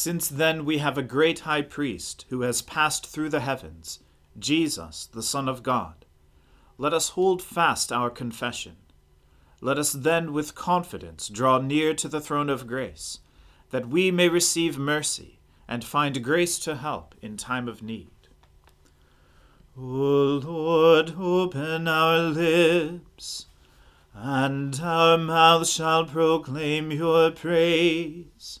Since then we have a great high priest who has passed through the heavens, Jesus, the Son of God. Let us hold fast our confession. Let us then with confidence draw near to the throne of grace, that we may receive mercy and find grace to help in time of need. O Lord, open our lips, and our mouth shall proclaim your praise.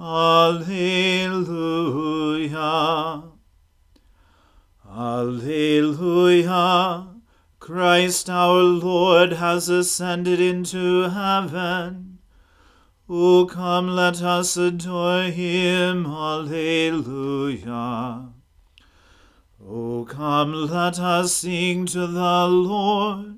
Alleluia. Alleluia. Christ our Lord has ascended into heaven. O come, let us adore him. Alleluia. O come, let us sing to the Lord.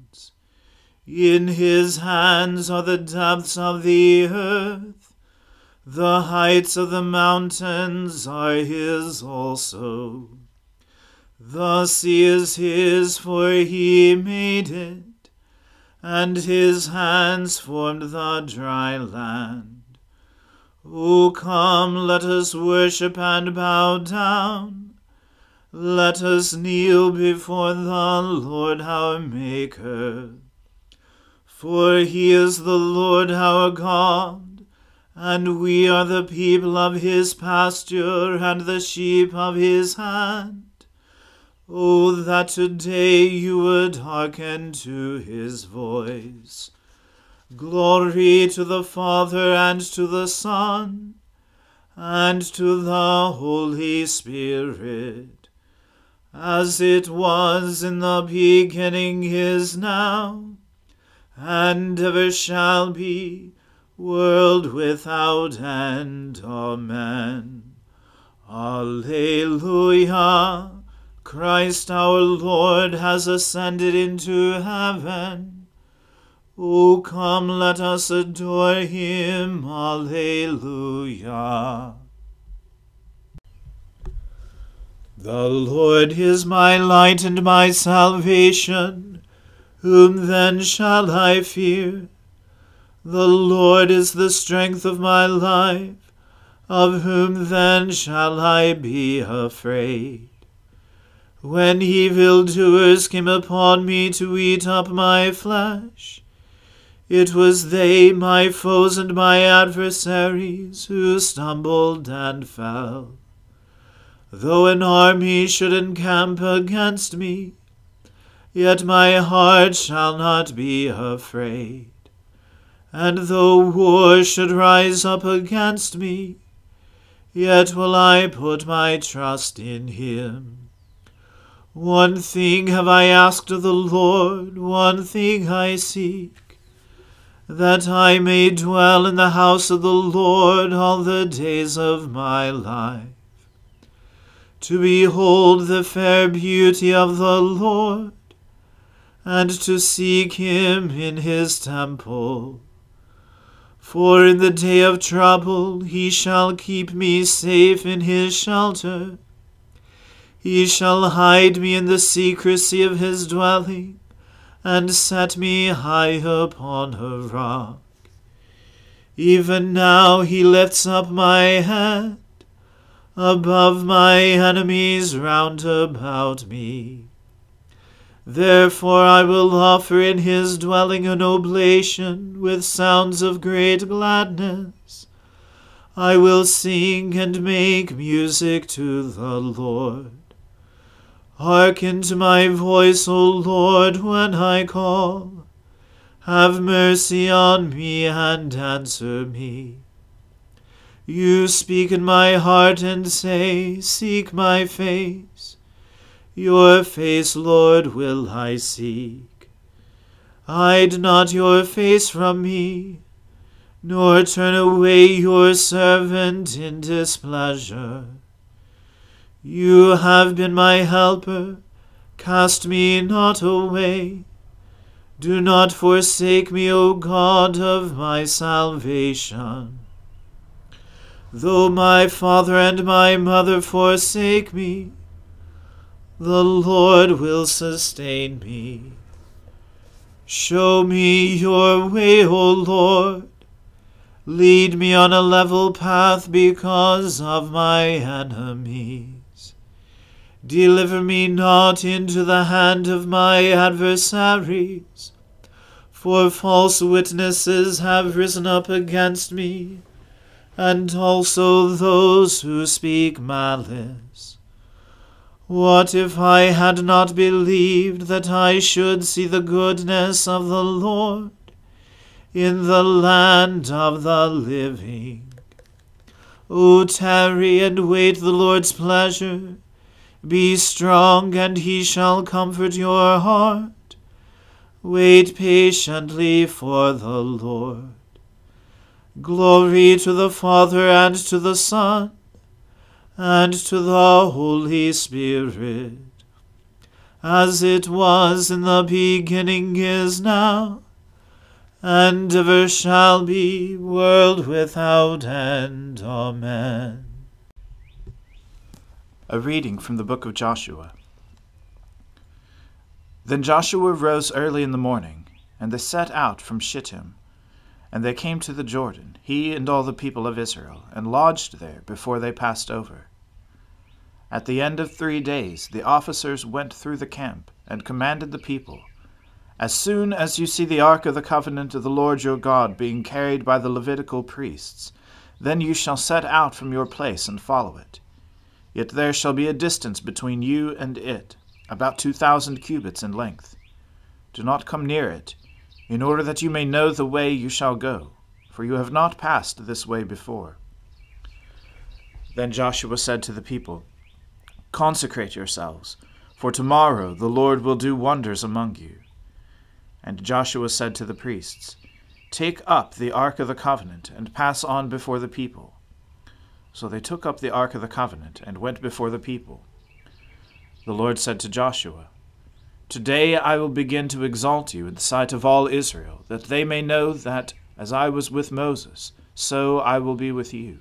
In his hands are the depths of the earth, the heights of the mountains are his also. The sea is his, for he made it, and his hands formed the dry land. O come, let us worship and bow down. Let us kneel before the Lord our Maker. For he is the Lord our God, and we are the people of his pasture and the sheep of his hand. Oh, that today you would hearken to his voice. Glory to the Father and to the Son and to the Holy Spirit, as it was in the beginning is now and ever shall be, world without end. Amen. Alleluia. Christ our Lord has ascended into heaven. O come, let us adore him. Alleluia. The Lord is my light and my salvation. Whom then shall I fear? The Lord is the strength of my life. Of whom then shall I be afraid? When evildoers came upon me to eat up my flesh, it was they, my foes and my adversaries, who stumbled and fell. Though an army should encamp against me, yet my heart shall not be afraid. And though war should rise up against me, yet will I put my trust in him. One thing have I asked of the Lord, one thing I seek, that I may dwell in the house of the Lord all the days of my life, to behold the fair beauty of the Lord, and to seek him in his temple. For in the day of trouble he shall keep me safe in his shelter. He shall hide me in the secrecy of his dwelling, and set me high upon a rock. Even now he lifts up my head above my enemies round about me. Therefore I will offer in his dwelling an oblation with sounds of great gladness. I will sing and make music to the Lord. Hearken to my voice, O Lord, when I call. Have mercy on me and answer me. You speak in my heart and say, Seek my face. Your face, Lord, will I seek. Hide not your face from me, nor turn away your servant in displeasure. You have been my helper, cast me not away. Do not forsake me, O God of my salvation. Though my father and my mother forsake me, the Lord will sustain me. Show me your way, O Lord. Lead me on a level path because of my enemies. Deliver me not into the hand of my adversaries, for false witnesses have risen up against me, and also those who speak malice. What if I had not believed that I should see the goodness of the Lord in the land of the living? O tarry and wait the Lord's pleasure. Be strong, and he shall comfort your heart. Wait patiently for the Lord. Glory to the Father and to the Son and to the Holy Spirit, as it was in the beginning is now, and ever shall be, world without end. Amen. A reading from the book of Joshua. Then Joshua rose early in the morning, and they set out from Shittim. And they came to the Jordan, he and all the people of Israel, and lodged there before they passed over. At the end of three days, the officers went through the camp and commanded the people As soon as you see the ark of the covenant of the Lord your God being carried by the Levitical priests, then you shall set out from your place and follow it. Yet there shall be a distance between you and it, about two thousand cubits in length. Do not come near it, in order that you may know the way you shall go, for you have not passed this way before. Then Joshua said to the people, Consecrate yourselves, for tomorrow the Lord will do wonders among you. And Joshua said to the priests, Take up the ark of the covenant, and pass on before the people. So they took up the ark of the covenant, and went before the people. The Lord said to Joshua, Today I will begin to exalt you in the sight of all Israel, that they may know that, as I was with Moses, so I will be with you.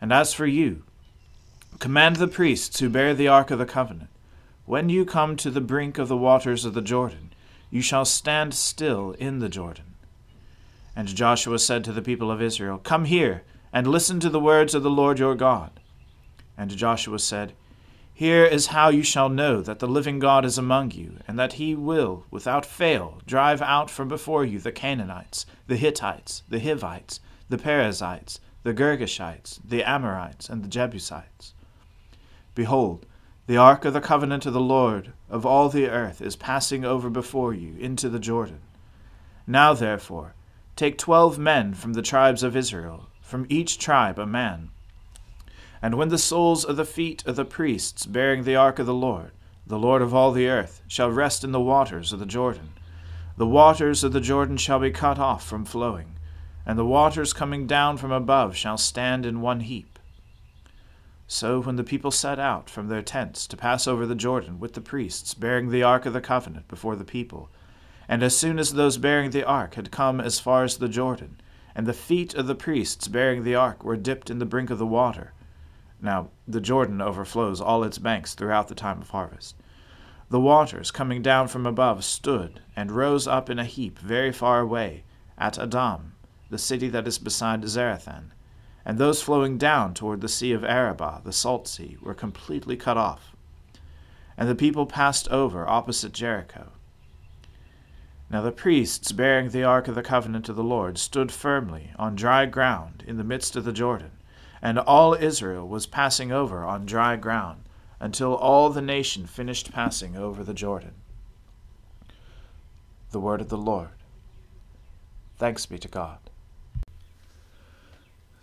And as for you, Command the priests who bear the ark of the covenant, when you come to the brink of the waters of the Jordan, you shall stand still in the Jordan. And Joshua said to the people of Israel, Come here, and listen to the words of the Lord your God. And Joshua said, Here is how you shall know that the living God is among you, and that he will, without fail, drive out from before you the Canaanites, the Hittites, the Hivites, the Perizzites, the Girgashites, the Amorites, and the Jebusites. Behold, the ark of the covenant of the Lord of all the earth is passing over before you into the Jordan. Now, therefore, take twelve men from the tribes of Israel, from each tribe a man. And when the soles of the feet of the priests bearing the ark of the Lord, the Lord of all the earth, shall rest in the waters of the Jordan, the waters of the Jordan shall be cut off from flowing, and the waters coming down from above shall stand in one heap. So when the people set out from their tents to pass over the Jordan with the priests bearing the ark of the covenant before the people, and as soon as those bearing the ark had come as far as the Jordan, and the feet of the priests bearing the ark were dipped in the brink of the water, now the Jordan overflows all its banks throughout the time of harvest. The waters coming down from above stood and rose up in a heap very far away at Adam, the city that is beside Zarethan and those flowing down toward the Sea of Arabah, the Salt Sea, were completely cut off. And the people passed over opposite Jericho. Now the priests bearing the ark of the covenant of the Lord stood firmly on dry ground in the midst of the Jordan, and all Israel was passing over on dry ground until all the nation finished passing over the Jordan. The word of the Lord. Thanks be to God.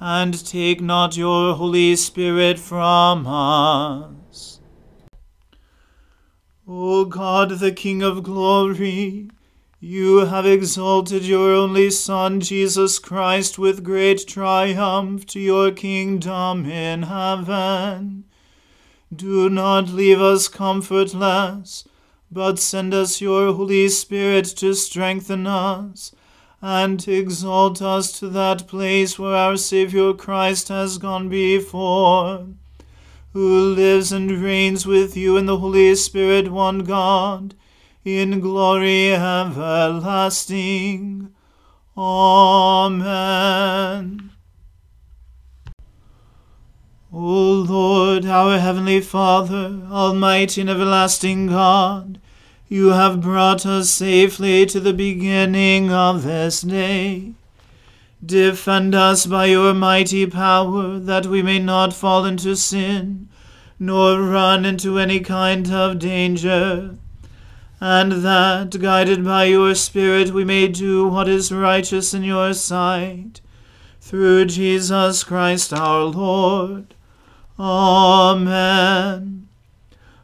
and take not your Holy Spirit from us. O God, the King of glory, you have exalted your only Son, Jesus Christ, with great triumph to your kingdom in heaven. Do not leave us comfortless, but send us your Holy Spirit to strengthen us and exalt us to that place where our Saviour Christ has gone before, who lives and reigns with you in the Holy Spirit, one God in glory everlasting. Amen. O Lord, our heavenly Father, almighty and everlasting God, you have brought us safely to the beginning of this day. Defend us by your mighty power, that we may not fall into sin, nor run into any kind of danger, and that, guided by your Spirit, we may do what is righteous in your sight. Through Jesus Christ our Lord. Amen.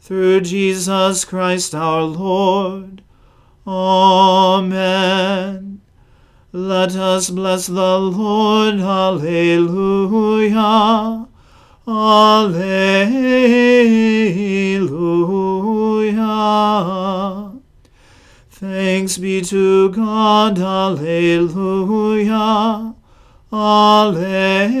Through Jesus Christ our Lord. Amen. Let us bless the Lord. Alleluia. Alleluia. Thanks be to God. Alleluia. Alleluia.